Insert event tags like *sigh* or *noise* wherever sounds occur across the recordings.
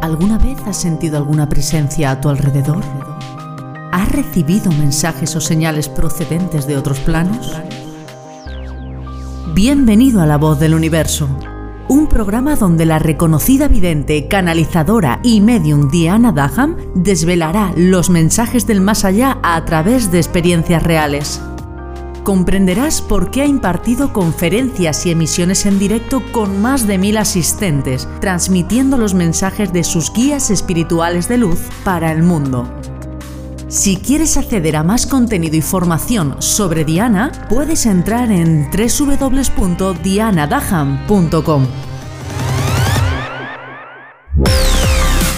¿Alguna vez has sentido alguna presencia a tu alrededor? ¿Has recibido mensajes o señales procedentes de otros planos? Bienvenido a La Voz del Universo, un programa donde la reconocida vidente, canalizadora y medium Diana Daham desvelará los mensajes del más allá a través de experiencias reales comprenderás por qué ha impartido conferencias y emisiones en directo con más de mil asistentes, transmitiendo los mensajes de sus guías espirituales de luz para el mundo. Si quieres acceder a más contenido y formación sobre Diana, puedes entrar en www.dianadaham.com.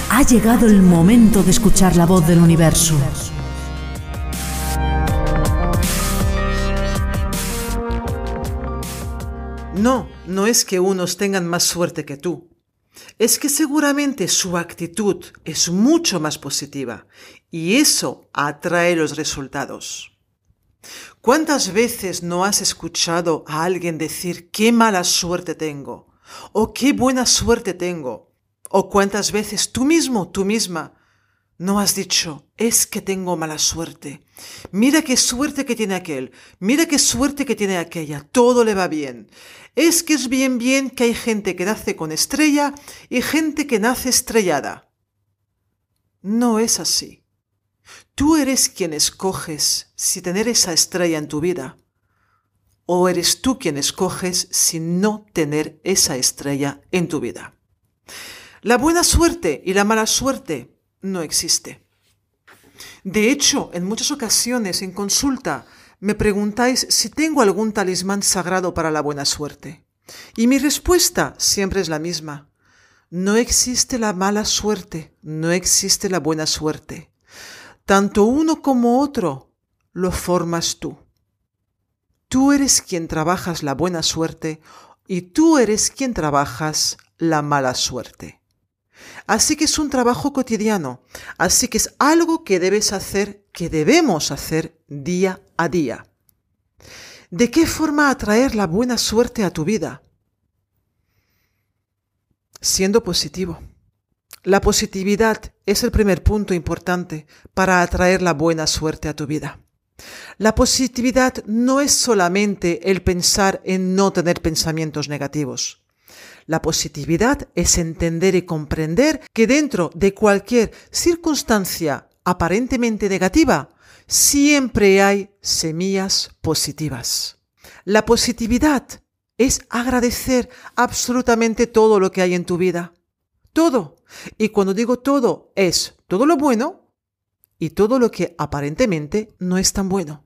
Ha llegado el momento de escuchar la voz del universo. No, no es que unos tengan más suerte que tú. Es que seguramente su actitud es mucho más positiva y eso atrae los resultados. ¿Cuántas veces no has escuchado a alguien decir qué mala suerte tengo? ¿O qué buena suerte tengo? ¿O cuántas veces tú mismo, tú misma, no has dicho, es que tengo mala suerte. Mira qué suerte que tiene aquel. Mira qué suerte que tiene aquella. Todo le va bien. Es que es bien bien que hay gente que nace con estrella y gente que nace estrellada. No es así. Tú eres quien escoges si tener esa estrella en tu vida. O eres tú quien escoges si no tener esa estrella en tu vida. La buena suerte y la mala suerte no existe. De hecho, en muchas ocasiones en consulta me preguntáis si tengo algún talismán sagrado para la buena suerte. Y mi respuesta siempre es la misma. No existe la mala suerte, no existe la buena suerte. Tanto uno como otro lo formas tú. Tú eres quien trabajas la buena suerte y tú eres quien trabajas la mala suerte. Así que es un trabajo cotidiano, así que es algo que debes hacer, que debemos hacer día a día. ¿De qué forma atraer la buena suerte a tu vida? Siendo positivo. La positividad es el primer punto importante para atraer la buena suerte a tu vida. La positividad no es solamente el pensar en no tener pensamientos negativos. La positividad es entender y comprender que dentro de cualquier circunstancia aparentemente negativa, siempre hay semillas positivas. La positividad es agradecer absolutamente todo lo que hay en tu vida. Todo. Y cuando digo todo, es todo lo bueno y todo lo que aparentemente no es tan bueno.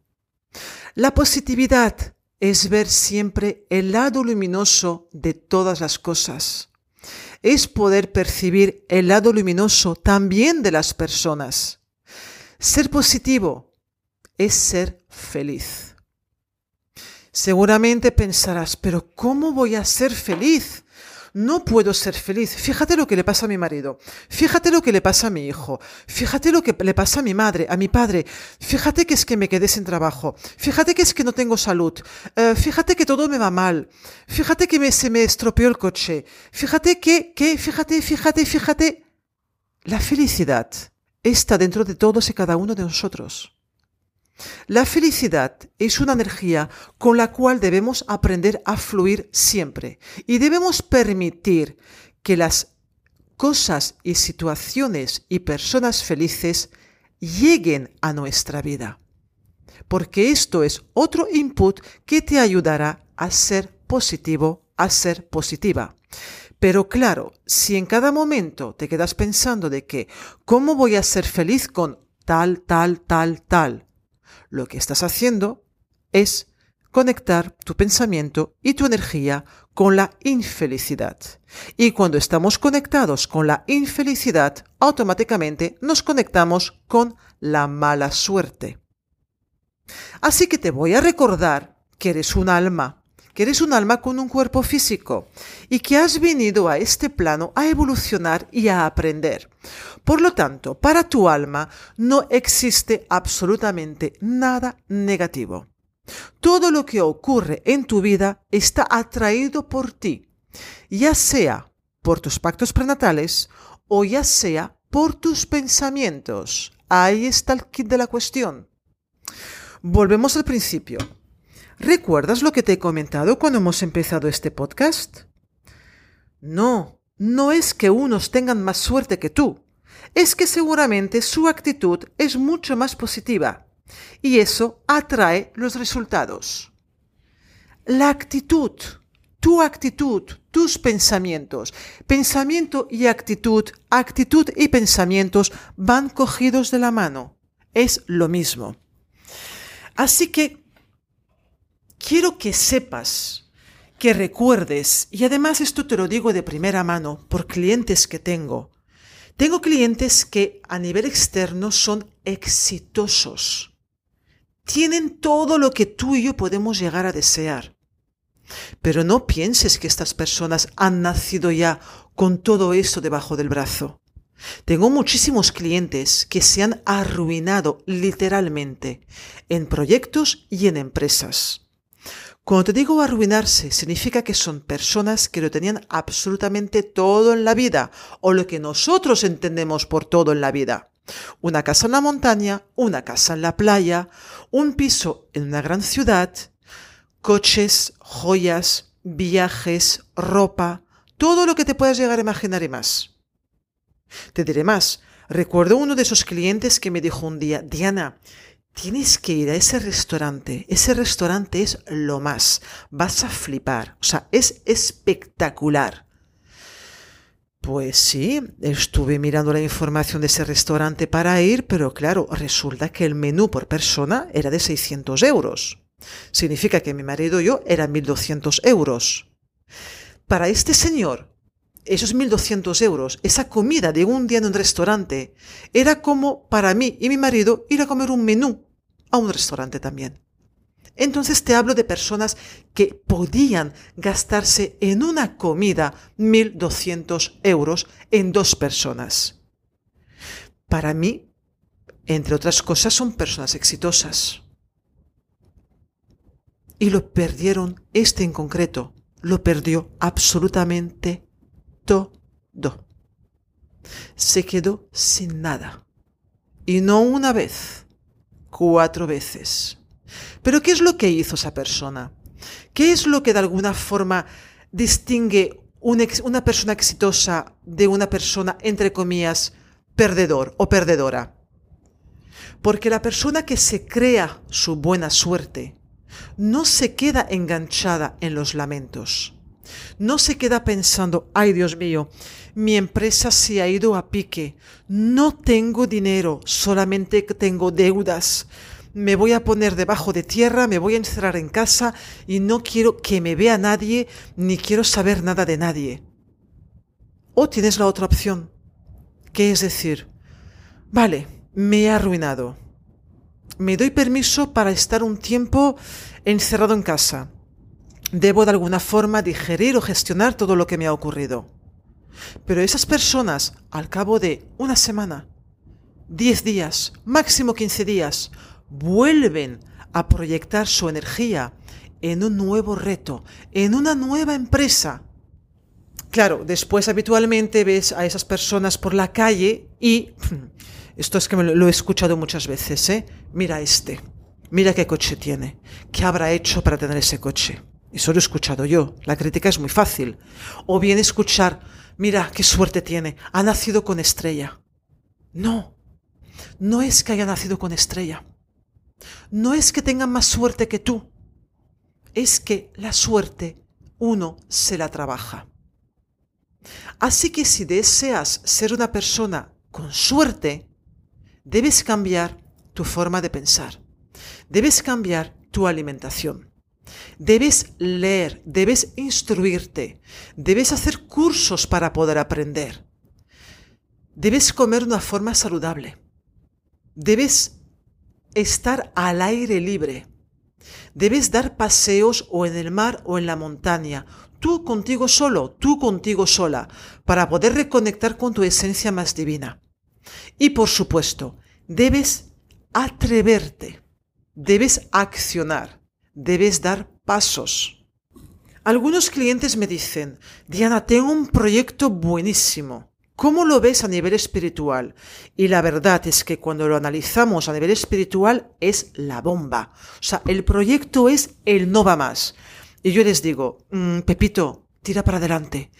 La positividad es ver siempre el lado luminoso de todas las cosas. Es poder percibir el lado luminoso también de las personas. Ser positivo es ser feliz. Seguramente pensarás, pero ¿cómo voy a ser feliz? No puedo ser feliz. Fíjate lo que le pasa a mi marido, fíjate lo que le pasa a mi hijo, fíjate lo que le pasa a mi madre, a mi padre, fíjate que es que me quedé sin trabajo, fíjate que es que no tengo salud, eh, fíjate que todo me va mal, fíjate que se me estropeó el coche, fíjate que, que, fíjate, fíjate, fíjate. La felicidad está dentro de todos y cada uno de nosotros. La felicidad es una energía con la cual debemos aprender a fluir siempre y debemos permitir que las cosas y situaciones y personas felices lleguen a nuestra vida. Porque esto es otro input que te ayudará a ser positivo, a ser positiva. Pero claro, si en cada momento te quedas pensando de que, ¿cómo voy a ser feliz con tal, tal, tal, tal? Lo que estás haciendo es conectar tu pensamiento y tu energía con la infelicidad. Y cuando estamos conectados con la infelicidad, automáticamente nos conectamos con la mala suerte. Así que te voy a recordar que eres un alma, que eres un alma con un cuerpo físico y que has venido a este plano a evolucionar y a aprender. Por lo tanto, para tu alma no existe absolutamente nada negativo. Todo lo que ocurre en tu vida está atraído por ti, ya sea por tus pactos prenatales o ya sea por tus pensamientos. Ahí está el kit de la cuestión. Volvemos al principio. ¿Recuerdas lo que te he comentado cuando hemos empezado este podcast? No, no es que unos tengan más suerte que tú, es que seguramente su actitud es mucho más positiva y eso atrae los resultados. La actitud, tu actitud, tus pensamientos, pensamiento y actitud, actitud y pensamientos van cogidos de la mano. Es lo mismo. Así que quiero que sepas, que recuerdes, y además esto te lo digo de primera mano por clientes que tengo. Tengo clientes que a nivel externo son exitosos. Tienen todo lo que tú y yo podemos llegar a desear. Pero no pienses que estas personas han nacido ya con todo eso debajo del brazo. Tengo muchísimos clientes que se han arruinado literalmente en proyectos y en empresas. Cuando te digo arruinarse, significa que son personas que lo tenían absolutamente todo en la vida, o lo que nosotros entendemos por todo en la vida. Una casa en la montaña, una casa en la playa, un piso en una gran ciudad, coches, joyas, viajes, ropa, todo lo que te puedas llegar a imaginar y más. Te diré más. Recuerdo uno de esos clientes que me dijo un día, Diana, tienes que ir a ese restaurante. Ese restaurante es lo más. Vas a flipar. O sea, es espectacular. Pues sí, estuve mirando la información de ese restaurante para ir, pero claro, resulta que el menú por persona era de 600 euros. Significa que mi marido y yo eran 1.200 euros. Para este señor, esos 1.200 euros, esa comida de un día en un restaurante, era como para mí y mi marido ir a comer un menú a un restaurante también. Entonces te hablo de personas que podían gastarse en una comida 1.200 euros en dos personas. Para mí, entre otras cosas, son personas exitosas. Y lo perdieron, este en concreto, lo perdió absolutamente todo. Se quedó sin nada. Y no una vez, cuatro veces. Pero ¿qué es lo que hizo esa persona? ¿Qué es lo que de alguna forma distingue una persona exitosa de una persona, entre comillas, perdedor o perdedora? Porque la persona que se crea su buena suerte no se queda enganchada en los lamentos no se queda pensando, ay Dios mío, mi empresa se ha ido a pique, no tengo dinero, solamente tengo deudas. Me voy a poner debajo de tierra, me voy a encerrar en casa y no quiero que me vea nadie, ni quiero saber nada de nadie. O tienes la otra opción, que es decir, vale, me he arruinado. Me doy permiso para estar un tiempo encerrado en casa debo de alguna forma digerir o gestionar todo lo que me ha ocurrido. Pero esas personas, al cabo de una semana, 10 días, máximo 15 días, vuelven a proyectar su energía en un nuevo reto, en una nueva empresa. Claro, después habitualmente ves a esas personas por la calle y *laughs* esto es que me lo he escuchado muchas veces, ¿eh? Mira este, mira qué coche tiene, qué habrá hecho para tener ese coche. Eso lo he escuchado yo. La crítica es muy fácil. O bien escuchar, mira, qué suerte tiene, ha nacido con estrella. No, no es que haya nacido con estrella. No es que tenga más suerte que tú. Es que la suerte uno se la trabaja. Así que si deseas ser una persona con suerte, debes cambiar tu forma de pensar. Debes cambiar tu alimentación. Debes leer, debes instruirte, debes hacer cursos para poder aprender. Debes comer de una forma saludable. Debes estar al aire libre. Debes dar paseos o en el mar o en la montaña, tú contigo solo, tú contigo sola, para poder reconectar con tu esencia más divina. Y por supuesto, debes atreverte, debes accionar debes dar pasos. Algunos clientes me dicen, Diana, tengo un proyecto buenísimo. ¿Cómo lo ves a nivel espiritual? Y la verdad es que cuando lo analizamos a nivel espiritual es la bomba. O sea, el proyecto es el no va más. Y yo les digo, mm, Pepito, tira para adelante.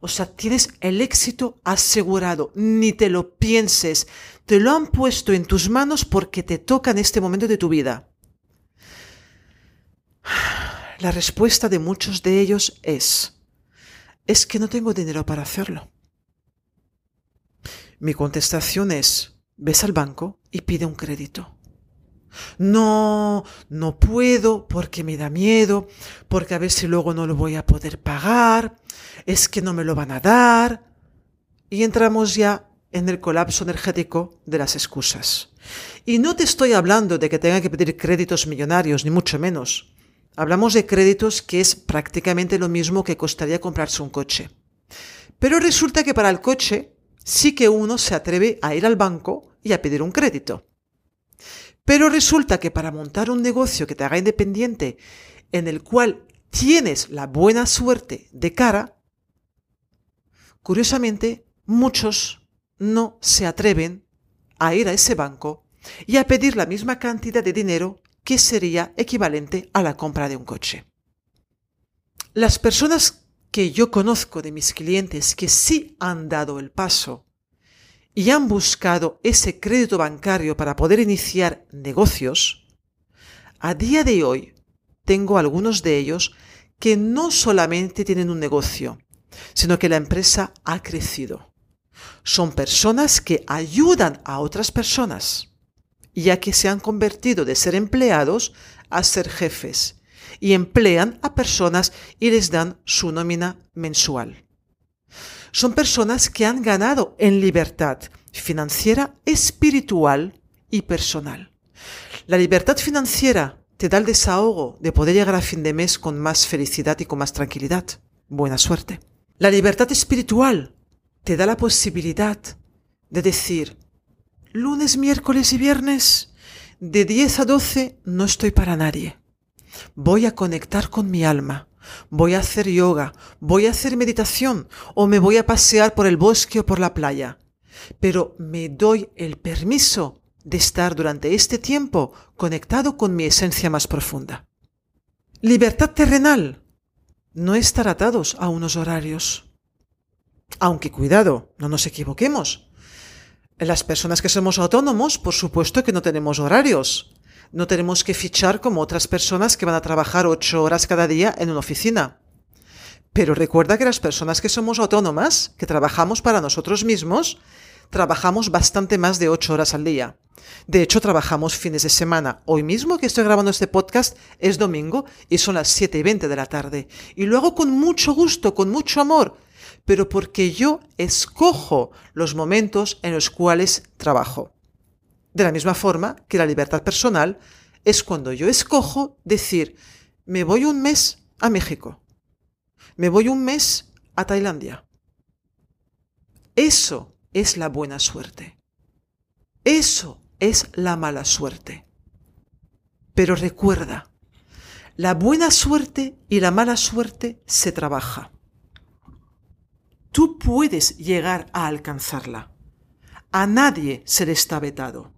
O sea, tienes el éxito asegurado, ni te lo pienses, te lo han puesto en tus manos porque te toca en este momento de tu vida. La respuesta de muchos de ellos es, es que no tengo dinero para hacerlo. Mi contestación es, ves al banco y pide un crédito. No, no puedo porque me da miedo, porque a ver si luego no lo voy a poder pagar, es que no me lo van a dar. Y entramos ya en el colapso energético de las excusas. Y no te estoy hablando de que tenga que pedir créditos millonarios, ni mucho menos. Hablamos de créditos que es prácticamente lo mismo que costaría comprarse un coche. Pero resulta que para el coche sí que uno se atreve a ir al banco y a pedir un crédito. Pero resulta que para montar un negocio que te haga independiente, en el cual tienes la buena suerte de cara, Curiosamente, muchos no se atreven a ir a ese banco y a pedir la misma cantidad de dinero que sería equivalente a la compra de un coche. Las personas que yo conozco de mis clientes que sí han dado el paso y han buscado ese crédito bancario para poder iniciar negocios, a día de hoy tengo algunos de ellos que no solamente tienen un negocio, sino que la empresa ha crecido. Son personas que ayudan a otras personas, ya que se han convertido de ser empleados a ser jefes y emplean a personas y les dan su nómina mensual. Son personas que han ganado en libertad financiera, espiritual y personal. La libertad financiera te da el desahogo de poder llegar a fin de mes con más felicidad y con más tranquilidad. Buena suerte. La libertad espiritual te da la posibilidad de decir, lunes, miércoles y viernes, de 10 a 12 no estoy para nadie. Voy a conectar con mi alma, voy a hacer yoga, voy a hacer meditación o me voy a pasear por el bosque o por la playa. Pero me doy el permiso de estar durante este tiempo conectado con mi esencia más profunda. Libertad terrenal no estar atados a unos horarios. Aunque cuidado, no nos equivoquemos. Las personas que somos autónomos, por supuesto que no tenemos horarios. No tenemos que fichar como otras personas que van a trabajar ocho horas cada día en una oficina. Pero recuerda que las personas que somos autónomas, que trabajamos para nosotros mismos, trabajamos bastante más de ocho horas al día. De hecho, trabajamos fines de semana. Hoy mismo que estoy grabando este podcast es domingo y son las 7 y 20 de la tarde. Y lo hago con mucho gusto, con mucho amor, pero porque yo escojo los momentos en los cuales trabajo. De la misma forma que la libertad personal es cuando yo escojo decir, me voy un mes a México, me voy un mes a Tailandia. Eso es la buena suerte. Eso es la mala suerte. Pero recuerda, la buena suerte y la mala suerte se trabaja. Tú puedes llegar a alcanzarla. A nadie se le está vetado.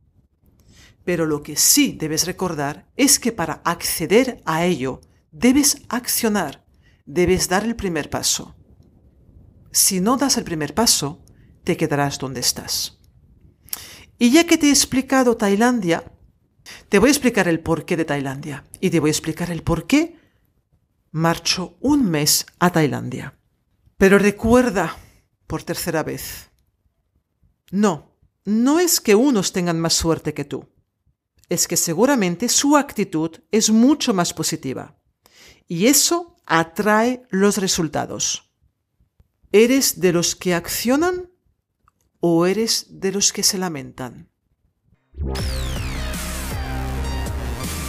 Pero lo que sí debes recordar es que para acceder a ello debes accionar, debes dar el primer paso. Si no das el primer paso, te quedarás donde estás. Y ya que te he explicado Tailandia, te voy a explicar el porqué de Tailandia. Y te voy a explicar el por qué marcho un mes a Tailandia. Pero recuerda, por tercera vez, no, no es que unos tengan más suerte que tú. Es que seguramente su actitud es mucho más positiva. Y eso atrae los resultados. ¿Eres de los que accionan o eres de los que se lamentan?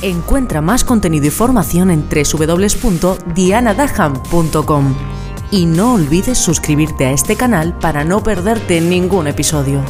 Encuentra más contenido y formación en www.dianadaham.com y no olvides suscribirte a este canal para no perderte ningún episodio.